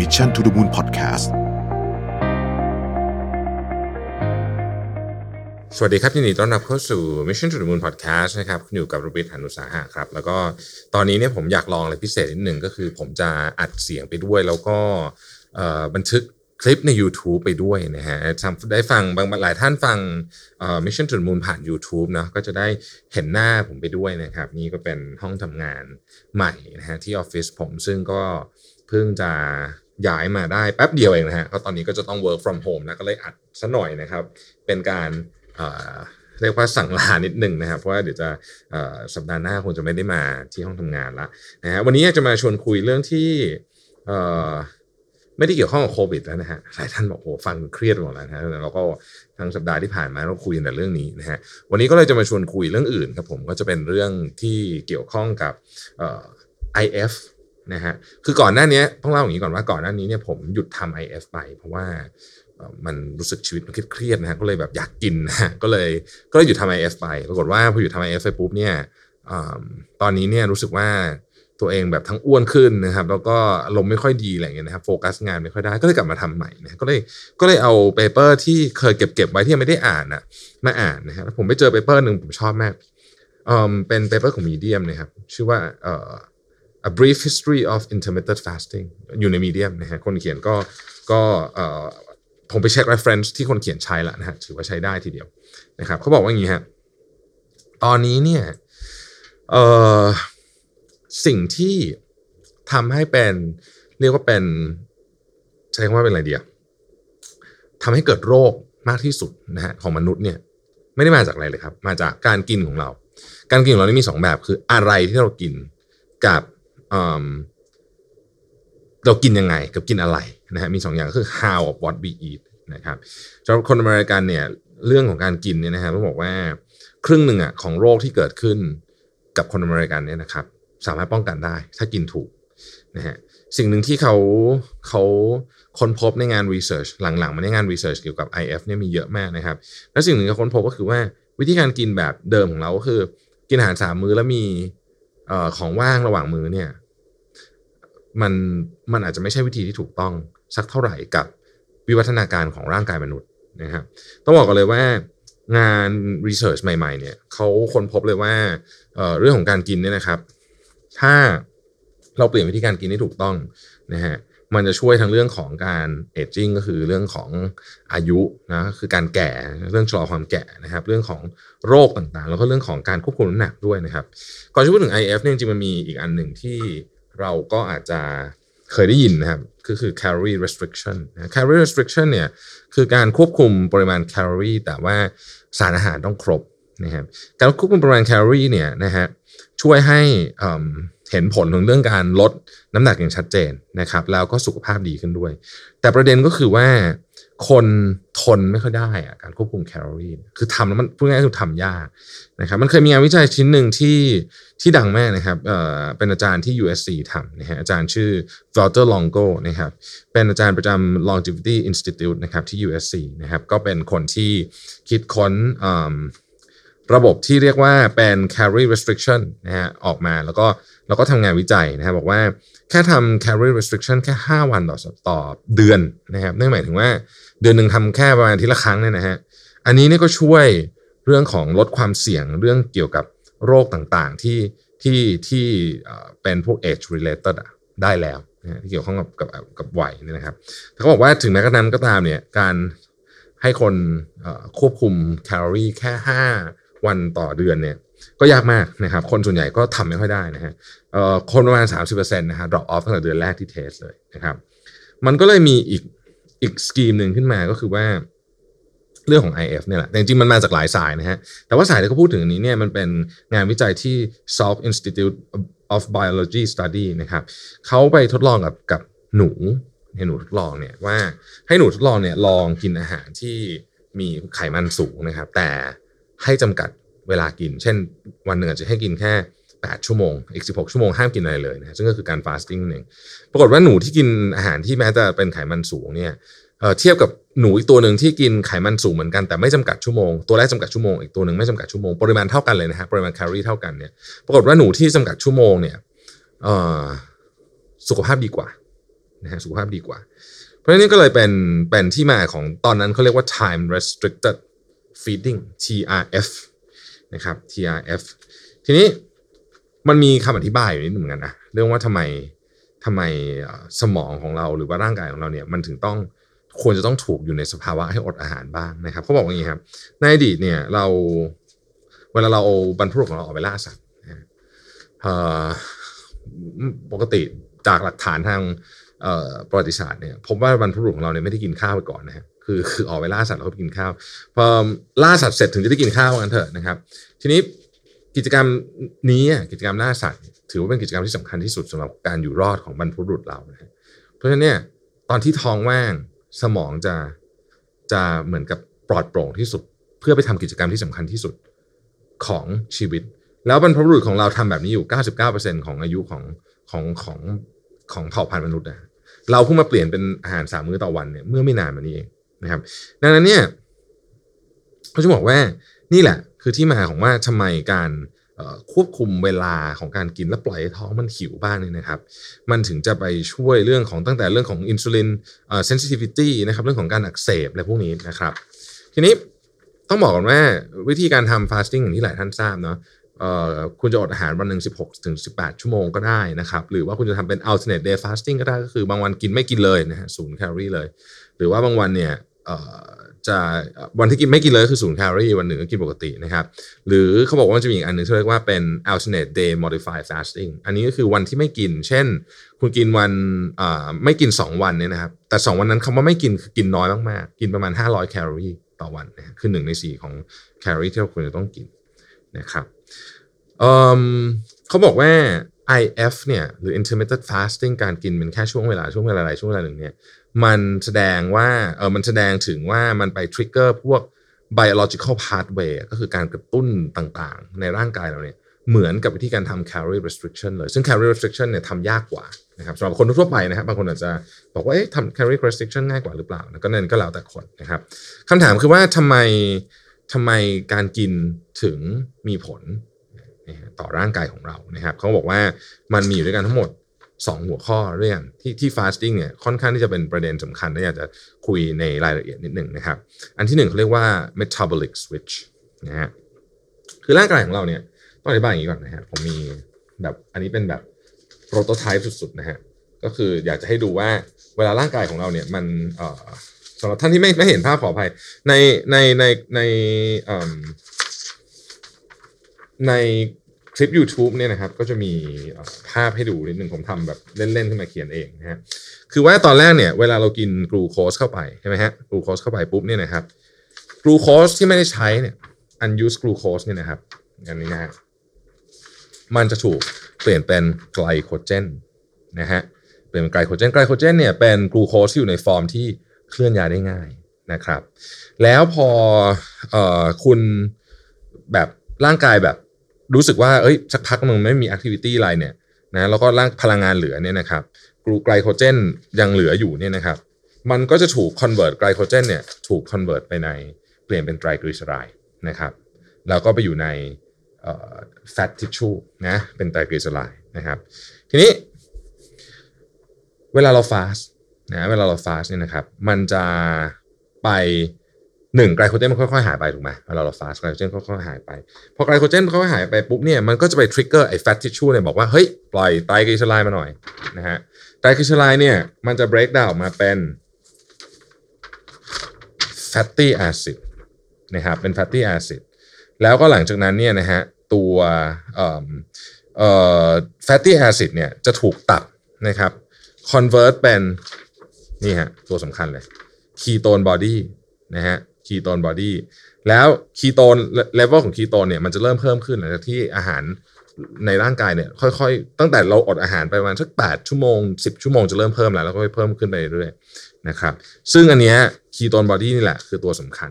Mission to the Moon Podcast สวัสดีครับยินดีต้อนรับเข้าสู่ Mission to the Moon Podcast นะครับคุณอยู่กับรูบิทหานุสาหะครับ แล้วก็ตอนนี้เนี่ยผมอยากลองอะไรพิเศษนิดหนึ่งก็คือผมจะอัดเสียงไปด้วยแล้วก็บันทึกคลิปใน YouTube ไปด้วยนะฮะทำได้ฟังบางหลายท่านฟังเอ่อ Mission to the Moon ผ่าน YouTube เนะก็จะได้เห็นหน้าผมไปด้วยนะครับ นี่ก็เป็นห้องทำงานใหม่นะฮะที่ออฟฟิศผมซึ่งก็เพิ่งจะ ย้ายมาได้แป๊บเดียวเองนะฮะก็ตอนนี้ก็จะต้อง work from home นะก็เลยอัดซะหน่อยนะครับ เป็นการเอ่อเรียกว่าสั่งลานิดหนึ่งนะครับ เพราะว่าเดี๋ยวจะสัปดาห์หน้าคงจะไม่ได้มาที่ห้องทำงานละนะฮะวันนี้จะมาชวนคุยเรื่องที่ไม่ได้เกี่ยวข้องกับโควิดแล้วนะฮะหลายท่านบอกโอ้ฟังเครียดหมดแล้วนะฮะแล้วก็ทั้งสัปดาห์ที่ผ่านมาเราคุยแต่เรื่องนี้นะฮะวันนี้ก็เลยจะมาชวนคุยเรื่องอื่นครับผมก็จะเป็นเรื่องที่เกี่ยวข้องกับ IF นะฮะคือก่อนหน้านี้ต้องเล่าอย่างนี้ก่อนว่าก่อนหน้านี้เนี่ยผมหยุดทำ IF ไป เพราะว่ามันรู้สึกชีวิตมันเครียดนะฮะก็เลยแบบอยากกินนะก็เลยก็เลยหยุดทำ IF ไปปรากฏว่าพอหยุดทำ IF ไปปุ๊บเนี่ยอตอนนี้เนี่ยรู้สึกว่าตัวเองแบบทั้งอ้วนขึ้นนะครับ แล้วก็อารมณ์ไม่ค่อยดีอะไรเงี้ยนะครับโฟกัสงานไม่ค่อยได้ก็เลยกลับมาทำใหม่นะก็เลยก็เลยเอา paper ที่เคยเก็บเก็บไว้ที่ยังไม่ได้อ่านนะมาอ่านนะฮะแล้วผมไปเจอ paper หนึ่งผมชอบมากเป็น paper ของ Medium นะครับชื่อว่าเอ A Brief History of Intermittent Fasting อยู่ใน Medium นะฮะคนเขียนก็ก็ผมไปเช็ค reference ที่คนเขียนใช้ละนะฮะถือว่าใช้ได้ทีเดียวนะครับเขาบอกว่าอย่างนี้ฮะตอนนี้เนี่ยเอ่อสิ่งที่ทำให้เป็นเรียกว่าเป็นใช้คำว่าเป็นอะไรเดียวทำให้เกิดโรคมากที่สุดนะฮะของมนุษย์เนี่ยไม่ได้มาจากอะไรเลยครับ มาจากการกินของเรา การกินของเรานี่มีสองแบบคืออะไรที่เรากินกับ เออเรากินยังไงกับกินอะไรนะฮะมีสองอย่างคือ how of what we eat นะครับสำหรับคนอเมริกันเนี่ยเรื่องของการกินเนี่ยนะฮะต้องบอกว่าครึ่งหนึ่งอะของโรคที่เกิดขึ้นกับคนอเมริกันเนี่ยนะครับ สามารถป้องกันได้ ถ้ากินถูกนะฮะสิ่งหนึ่งที่เขาเขาค้นพบในงานรีเสิร์ชหลังๆมาในงานรีเสิร์ชเกี่ยวกับ IF เนี่ยมีเยอะมากนะครับ แล้วสิ่งหนึ่งที่ค้นพบก็คือว่าวิธีการกินแบบเดิมของเราก็คือ กินอาหารสามมื้อแล้วมีออของว่างระหว่างมื้อเนี่ย มันมันอาจจะไม่ใช่วิธีที่ถูกต้องสักเท่าไหร่กับวิวัฒนาการของร่างกายมนุษย์นะครับต้องบอกกันเลยว่างานรีเสิร์ชใหม่ๆเนี่ยเขาค้นพบเลยว่าเเรื่องของการกินเนี่ยนะครับ ถ้าเราเปลี่ยนวิธีการกินให้ถูกต้องนะฮะมันจะช่วยทั้งเรื่องของการเอจจิ้งก็คือเรื่องของอายุนะคือการแก่เรื่องชะลอความแก่นะครับ เรื่องของโรคต่างๆ แล้วก็เรื่องของการควบคุมน้ำหนักด้วยนะครับก่อนจะพูดถึง IF เนี่ยจริงมันมีอีกอันหนึ่งที่ เราก็อาจจะเคยได้ยินนะครับก็คือ calorie restriction นะ calorie restriction เนี่ยคือการควบคุมปริมาณแคลอรี่แต่ว่าสารอาหารต้องครบนะครับการควบคุมปริมาณแคลอรี่เนี่ยนะฮะช่วยให้เอิ่มเห็นผลของเรื่องการลดน้ำหนักอย่างชัดเจนนะครับแล้วก็สุขภาพดีขึ้นด้วย แต่ประเด็นก็คือว่า คนทนไม่ค่อยได้อะการควบคุมแคลอรี่คือทำแล้วมันพูดง่ายๆคือทำยากนะครับมันเคยมีงานวิจัยชิ้นหนึ่งที่ที่ดังมากนะครับเอ่อเป็นอาจารย์ที่ USC ทำนะฮะอาจารย์ชื่อ Walter Longo นะครับเป็นอาจารย์ประจำ Longevity Institute นะครับที่ USC นะครับก็เป็นคนที่คิดค้นเอิ่มระบบที่เรียกว่าเป็น calorie restriction นะฮะออกมาแล้วก็แล้วก็ทำงานวิจัยนะครับบอกว่าแค่ทำ calorie restriction แค่ 5 วันต่อต่อเดือนนะครับนั่นหมายถึงว่า เดือนหนึ่งทำแค่ประมาณทีละครั้งเนี่ยนะฮะอันนี้เนี่ยก็ช่วยเรื่องของลดความเสี่ยงเรื่องเกี่ยวกับโรคต่างๆที่ที่ที่เป็นพวก age related อะได้แล้วนะที่เกี่ยวข้องกับกับกับวัยนี่นะครับเขาบอกว่าถึงแม้กระนั้นก็ตามเนี่ยการให้คนควบคุมแคลอรี่แค่ 5 วันต่อเดือนเนี่ยก็ยากมากนะครับ คนส่วนใหญ่ก็ทำไม่ค่อยได้นะฮะคนประมาณ 30%นะฮะ drop off ตั้งแต่เดือนแรกที่เทสเลยนะครับ มันก็เลยมีอีก อีกสกีมหนึ่งขึ้นมาก็คือว่าเรื่องของ IF เนี่ยแหละ แต่จริงๆมันมาจากหลายสายนะฮะ แต่ว่าสายที่เขาพูดถึงนี้เนี่ยมันเป็นงานวิจัยที่ Salk Institute of Biology Study นะครับเขาไปทดลองกับกับหนูให้หนูทดลองเนี่ยว่าให้หนูทดลองเนี่ยลองกินอาหารที่มีไขมันสูงนะครับ แต่ให้จำกัดเวลากิน เช่นวันหนึ่งอาจจะให้กินแค่ 8 ชั่วโมง อีก 16 ชั่วโมงห้ามกินอะไรเลยนะซึ่งก็คือการ fasting นั่งปรากฏว่าหนูที่กินอาหารที่แม้จะเป็นไขมันสูงเนี่ยเทียบกับหนูอีกตัวหนึ่งที่กินไขมันสูงเหมือนกันแต่ไม่จำกัดชั่วโมงตัวแรกจำกัดชั่วโมงอีกตัวหนึ่งไม่จำกัดชั่วโมงปริมาณเท่ากันเลยนะฮะปริมาณแคลอรี่เท่ากันเนี่ยปรากฏว่าหนูที่จำกัดชั่วโมงเนี่ยสุขภาพดีกว่านะฮะสุขภาพดีกว่า เพราะฉะนั้นก็เลยเป็นเป็นที่มาของตอนนั้นเขาเรียกว่า time restricted feeding TRF นะครับ TRF ทีนี้ มันมีคำอธิบายอยู่นิดหนึ่งเหมือนกันนะเรื่องว่าทำไมทำไมสมองของเราหรือว่าร่างกายของเราเนี่ยมันถึงต้องควรจะต้องถูกอยู่ในสภาวะให้อดอาหารบ้างนะครับเขาบอกว่าอย่างนี้ครับในอดีตเนี่ยเราเวลาเราเอาบรรพบุรุษของเราออกไปล่าสัตว์ปกติจากหลักฐานทางประวัติศาสตร์เนี่ยพบว่าบรรพบุรุษของเราเนี่ยไม่ได้กินข้าวไปก่อนนะฮะคือคือออกไปล่าสัตว์แล้วก็กินข้าวพอล่าสัตว์เสร็จถึงจะได้กินข้าวกันเถอะนะครับ ทีนี้ กิจกรรมนี้กิจกรรมล่าสัตว์ถือว่าเป็นกิจกรรมที่สำคัญที่สุดสำหรับการอยู่รอดของบรรพบุรุษเรานะเพราะฉะนั้นเนี่ยตอนที่ท้องว่างสมองจะจะเหมือนกับปลอดโปร่งที่สุด เพื่อไปทำกิจกรรมที่สำคัญที่สุดของชีวิต แล้วบรรพบุรุษของเราทำแบบนี้อยู่ 99%ของอายุของของของของเผ่าพันธุ์มนุษย์นะเราเพิ่งมาเปลี่ยนเป็นอาหารสามมื้อต่อวันเนี่ยเมื่อไม่นานมานี้เองนะครับ ดังนั้นเนี่ยเขาจะบอกว่านี่แหละ คือที่มาของว่าทำไมการควบคุมเวลาของการกินและปล่อยให้ท้องมันหิวบ้างเนี่ยนะครับ มันถึงจะไปช่วยเรื่องของตั้งแต่เรื่องของอินซูลินเอ่อ sensitivity นะครับเรื่องของการอักเสบอะไรพวกนี้นะครับ ทีนี้ต้องบอกก่อนว่าวิธีการทำ fasting อย่างที่หลายท่านทราบเนาะคุณจะอดอาหารวันหนึ่ง16 ถึง 18 ชั่วโมงก็ได้นะครับ หรือว่าคุณจะทำเป็น alternate day fasting ก็ได้ก็คือบางวันกินไม่กินเลยนะฮะศูนย์แคลอรี่เลย หรือว่าบางวันเนี่ย จะวันที่กินไม่กินเลยก็คือศูนย์แคลอรี่วันหนึ่งก็กินปกตินะครับ หรือเขาบอกว่ามันจะมีอีกอันหนึ่งที่เรียกว่าเป็น alternate day modified fasting อันนี้ก็คือวันที่ไม่กิน เช่น คุณกินวันไม่กิน 2 วันเนี่ยนะครับ แต่ 2 วันนั้นคำว่าไม่กินคือกินน้อยมากๆ กินประมาณ 500 แคลอรี่ต่อวันนะคือหนึ่งในสี่ของแคลอรี่ที่เราควรจะต้องกินนะครับเเขาบอกว่า IF เนี่ยหรือ intermittent fasting การกินเป็นแค่ช่วงเวลาช่วงเวลาใดช่วงเวลาหนึ่งเนี่ยมันแสดงว่าเออมันแสดงถึงว่ามันไปทริกเกอร์พวก biological pathway ก็คือการกระตุ้นต่างๆ ในร่างกายเราเนี่ยเหมือนกับวิธีการทำ calorie restriction เลย ซึ่ง calorie restriction เนี่ยทำยากกว่านะครับสำหรับคนทั่วไปนะครับบางคนอาจจะบอกว่าเอ๊ะทำ calorie restriction ง่ายกว่าหรือเปล่าก็นั่นก็แล้วแต่คนนะครับคำถามคือว่าทำไมทำไมการกินถึงมีผล ต่อร่างกายของเรานะครับเขาบอกว่ามันมีอยู่ด้วยกันทั้งหมดสองหัวข้อเรื่องที่ที่ fasting เนี่ยค่อนข้างที่จะเป็นประเด็นสำคัญที่อยากจะคุยในรายละเอียดนิดหนึ่งนะครับ อันที่หนึ่งเขาเรียกว่า metabolic switch นะฮะคือร่างกายของเราเนี่ยต้องอธิบายอย่างนี้ก่อนนะฮะผมมีแบบอันนี้เป็นแบบ prototype สุดๆนะฮะก็คืออยากจะให้ดูว่าเวลาร่างกายของเราเนี่ยมันเอ่อสำหรับท่านที่ไม่ไม่เห็นภาพขออภัยในในในในเอ่อใน คลิป YouTube เนี่ยนะครับก็จะมีภาพให้ดูนิดนึงผมทำแบบเล่นๆขึ้นมาเขียนเองนะฮะคือว่าตอนแรกเนี่ยเวลาเรากินกลูโคสเข้าไปใช่ไหมฮะกลูโคสเข้าไปปุ๊บเนี่ยนะครับกลูโคสที่ไม่ได้ใช้เนี่ย unused glucose เนี่ยนะครับอันนี้นะฮะมันจะถูกเปลี่ยนเป็นไกลโคเจนนะฮะเปลี่ยนเป็นไกลโคเจนไกลโคเจนเนี่ยเป็นกลูโคสที่อยู่ในฟอร์มที่เคลื่อนย้ายได้ง่ายนะครับ แล้วพอออคุณแบบร่างกายแบบ รู้สึกว่าเอ้ยสักพักมึงไม่มี activity อะไรเนี่ยนะแล้วก็ร่างพลังงานเหลือเนี่ยนะครับกลูไกลโคเจนยังเหลืออยู่เนี่ยนะครับมันก็จะถูก convert ไกลโคเจนเนี่ยถูก convert ไปในเปลี่ยนเป็นไตรกลีเซอไรด์นะครับแล้วก็ไปอยู่ใน fat tissue นะเป็นไตรกลีเซอไรด์นะครับทีนี้ เวลาเรา fast นะเวลาเรา fast เนี่ยนะครับมันจะไป หนึ่งไกลโคเจนมันค่อยๆหายไปถูกไหมเวลาเรา fast ไกลโคเจนค่อยๆหายไปพอไกลโคเจนค่อยๆหายไปปุ๊บเนี่ยมันก็จะไป trigger ไอ้ fat tissue เนี่ยบอกว่าเฮ้ยปล่อยไตรกลีเซอไรด์มาหน่อยนะฮะไตรกลีเซอไรด์เนี่ยมันจะ break down มาเป็น fatty acid นะครับเป็น fatty acid แล้วก็หลังจากนั้นเนี่ยนะฮะตัวเอ่อเอ่อ fatty acid เนี่ยจะถูกตัดนะครับ convert เป็นนี่ฮะตัวสำคัญเลย ketone body นะฮะ ketone body แล้ว ketone level ของ ketone เนี่ยมันจะเริ่มเพิ่มขึ้นหลังจากที่อาหารในร่างกายเนี่ยค่อยๆ ตั้งแต่เราอดอาหารไปประมาณสัก8ชั่วโมง10ชั่วโมงจะเริ่มเพิ่มแล้วแล้วก็เพิ่มขึ้นไปเรื่อยๆนะครับซึ่งอันเนี้ย ketone body นี่แหละคือตัวสำคัญ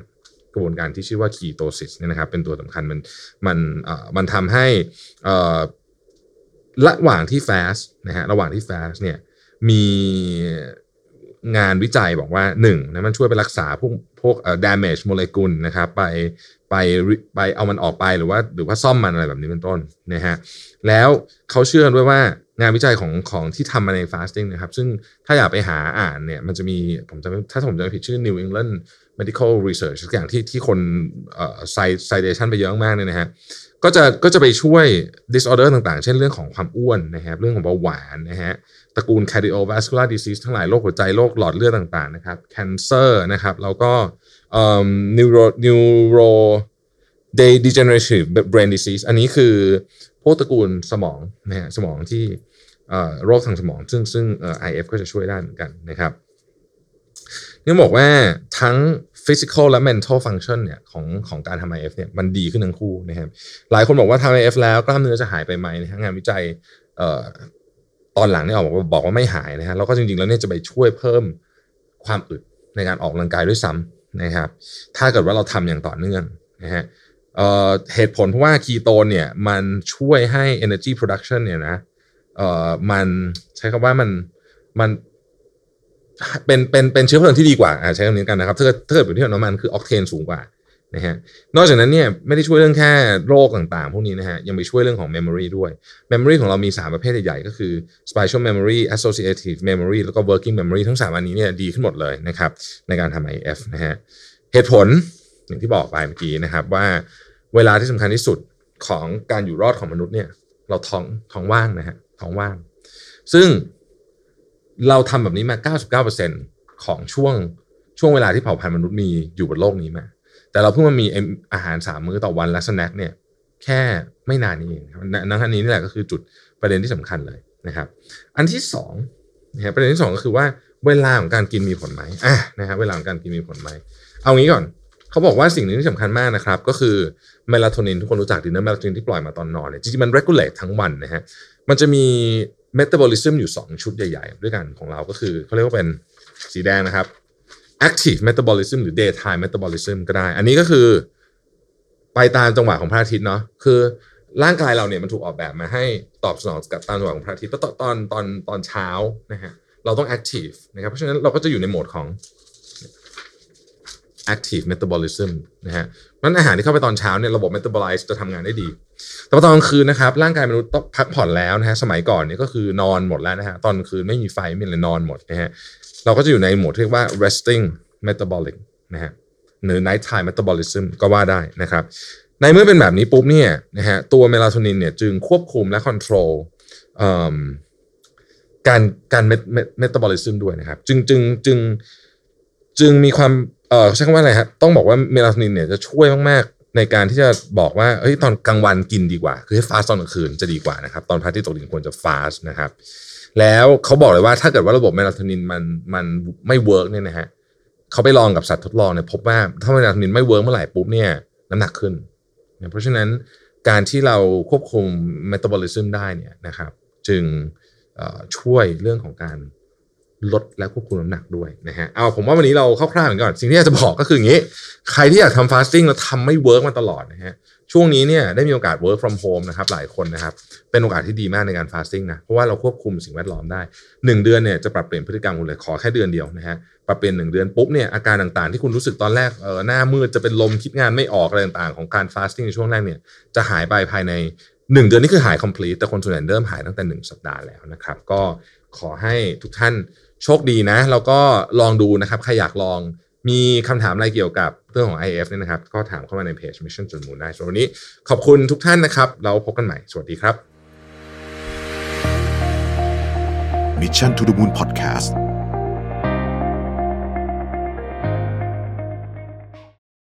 กระบวนการที่ชื่อว่า ketosis เนี่ยนะครับเป็นตัวสำคัญมันมันเอ่อมันทำให้อ่อระหว่างที่ fast นะฮะระหว่างที่ fast เนี่ยมี งานวิจัยบอกว่า1นะมันช่วยไปรักษาพวกพวกเอ่อ damage โมเลกุลนะครับไปไปไปเอามันออกไปหรือว่าหรือว่าซ่อมมันอะไรแบบนี้เป็นต้นนะฮะแล้วเขาเชื่อด้วยว่างานวิจัยของของที่ทำมาใน fasting นะครับ ซึ่งถ้าอยากไปหาอ่านเนี่ยมันจะมีผมจะถ้าผมจะไม่ผิดชื่อ New England Medical Research ทุกอย่างที่ที่คนเอ่อ citation ไปเยอะมากเนี่ยนะฮะก็จะก็จะไปช่วย disorder ต่างๆ เช่นเรื่องของความอ้วนนะครับเรื่องของเบาหวานนะฮะตระกูล cardiovascular disease ทั้งหลายโรคหัวใจโรคหลอดเลือดต่างๆนะครับ cancer นะครับแล้วก็ neuro neuro degenerative brain disease อันนี้คือพวกตระกูลสมองนะฮะสมองที่โรคทางสมอง ซึ่งซึ่ง IF ก็จะช่วยได้เหมือนกันนะครับ นี่บอกว่าทั้ง physical และ mental function เนี่ยของของการทำ IF เนี่ยมันดีขึ้นทั้งคู่นะครับหลายคนบอกว่าทำ IF แล้วกล้ามเนื้อจะหายไปไหมนะงานวิจัยตอนหลังเนี่ยออกมาบอกว่าไม่หายนะฮะแล้วก็จริงๆแล้วเนี่ยจะไปช่วยเพิ่มความอึดในการออกกำลังกายด้วยซ้ำนะครับถ้าเกิดว่าเราทำอย่างต่อเนื่องนะฮะเหตุผลเพราะว่าคีโตนเนี่ยมันช่วยให้ energy production เนี่ยนะเอ่อมันใช้คำว่ามันมัน เป็นเป็นเป็นเชื้อเพลิงที่ดีกว่าใช้คำนี้กันนะครับถ้าเกิดถ้าเกิดเป็นที่น้ำมันคือออกเทนสูงกว่านะฮะนอกจากนั้นเนี่ยไม่ได้ช่วยเรื่องแค่โรคต่างๆ พวกนี้นะฮะยังไปช่วยเรื่องของ memory ด้วย memory ของเรามี 3 ประเภทใหญ่ๆ ก็คือ spatial memory associative memory แล้วก็ working memory ทั้ง 3 อันนี้เนี่ยดีขึ้นหมดเลยนะครับในการทำ IF นะฮะเหตุผลอย่างที่บอกไปเมื่อกี้นะครับว่าเวลาที่สำคัญที่สุดของการอยู่รอดของมนุษย์เนี่ยเราท้องท้องว่างนะฮะท้องว่าง ซึ่ง เราทำแบบนี้มา 99%ของช่วงช่วงเวลาที่เผ่าพันธุ์มนุษย์มีอยู่บนโลกนี้มา แต่เราเพิ่งมามีอาหารสามมื้อต่อวันและสแน็คเนี่ยแค่ไม่นานนี้เองนังอันนี้นี่แหละก็คือจุดประเด็นที่สำคัญเลยนะครับ อันที่สองนะประเด็นที่สองก็คือว่าเวลาของการกินมีผลไหมอะนะฮะเวลาของการกินมีผลไหมเอางี้ก่อนเขาบอกว่าสิ่งนึงที่สำคัญมากนะครับ ก็คือเมลาโทนินทุกคนรู้จักดีนะเมลาโทนินที่ปล่อยมาตอนนอนเนี่ยจริงๆมัน regulate ทั้งวันนะฮะมันจะมี เมตาบอลิซึมอยู่ 2 ชุดใหญ่ ๆ ด้วยกันของเราก็คือเขาเรียกว่าเป็นสีแดงนะครับ active metabolism หรือ daytime metabolism ก็ได้ อันนี้ก็คือ ไปตามจังหวะของพระอาทิตย์เนาะคือร่างกายเราเนี่ยมันถูกออกแบบมาให้ตอบสนองกับตามจังหวะของพระอาทิตย์ตอนตอนตอนตอนเช้านะฮะเราต้อง active นะครับเพราะฉะนั้นเราก็จะอยู่ในโหมดของ active metabolism นะฮะมันอาหารที่เข้าไปตอนเช้าเนี่ยระบบ metabolize จะทำงานได้ดี แต่พอตอนกลางคืนนะครับร่างกายมนุษย์ต้องพักผ่อนแล้วนะฮะสมัยก่อนเนี่ยก็คือนอนหมดแล้วนะฮะตอนคืนไม่มีไฟไม่มีอะไรนอนหมดนะฮะเราก็จะอยู่ในโหมดที่เรียกว่า resting metabolic นะฮะหรือ night time metabolism ก็ว่าได้นะครับ ในเมื่อเป็นแบบนี้ปุ๊บเนี่ยนะฮะตัวเมลาโทนินเนี่ยจึงควบคุมและ control การการเมตาบอลิซึมด้วยนะครับ จึงจึงจึงจึงมีความ เออใช้คำว่าอะไรครับต้องบอกว่าเมลาโทนินเนี่ยจะช่วยมากๆ ในการที่จะบอกว่าเฮ้ยตอนกลางวันกินดีกว่า คือให้ fast ตอนกลางคืนจะดีกว่านะครับ ตอนพระอาทิตย์ตกดินควรจะ fast นะครับ แล้วเขาบอกเลยว่าถ้าเกิดว่าระบบเมลาโทนินมันมันไม่ work เนี่ยนะฮะเขาไปลองกับสัตว์ทดลองเนี่ยพบว่าถ้าเมลาโทนินไม่ work เมื่อไหร่ปุ๊บเนี่ยน้ำหนักขึ้นเพราะฉะนั้นการที่เราควบคุมเมตาบอลิซึมได้เนี่ยนะครับ จึงช่วยเรื่องของการ ลดและควบคุมน้ำหนักด้วยนะฮะเอาผมว่าวันนี้เราคร่าวๆก่อนสิ่งที่อยากจะบอกก็คืออย่างนี้ ใครที่อยากทำ fasting แล้วทำไม่ work มาตลอดนะฮะช่วงนี้เนี่ยได้มีโอกาส work from home นะครับหลายคนนะครับเป็นโอกาสที่ดีมากในการ fasting นะเพราะว่าเราควบคุมสิ่งแวดล้อมได้ 1 เดือนเนี่ยจะปรับเปลี่ยนพฤติกรรมคุณเลยขอแค่เดือนเดียวนะฮะปรับเปลี่ยน1เดือนปุ๊บเนี่ยอาการต่างๆ ที่คุณรู้สึกตอนแรกเออหน้ามืดจะเป็นลมคิดงานไม่ออกอะไรต่างๆ ของการฟาสติ้งในช่วงแรกเนี่ยจะหายไปภายใน 1 เดือนนี่คือหาย complete แต่คนส่วนใหญ่เริ่มหายตั้งแต่ 1 สัปดาห์แล้วนะครับก็ ขอให้ทุกท่านโชคดีนะ แล้วก็ลองดูนะครับ ใครอยากลองมีคำถามอะไรเกี่ยวกับเรื่องของ IF เนี่ยนะครับ ก็ถามเข้ามาในเพจ Mission จุดมูลได้ส่วนวันนี้ขอบคุณทุกท่านนะครับ เราพบกันใหม่ สวัสดีครับ Mission to the Moon Podcast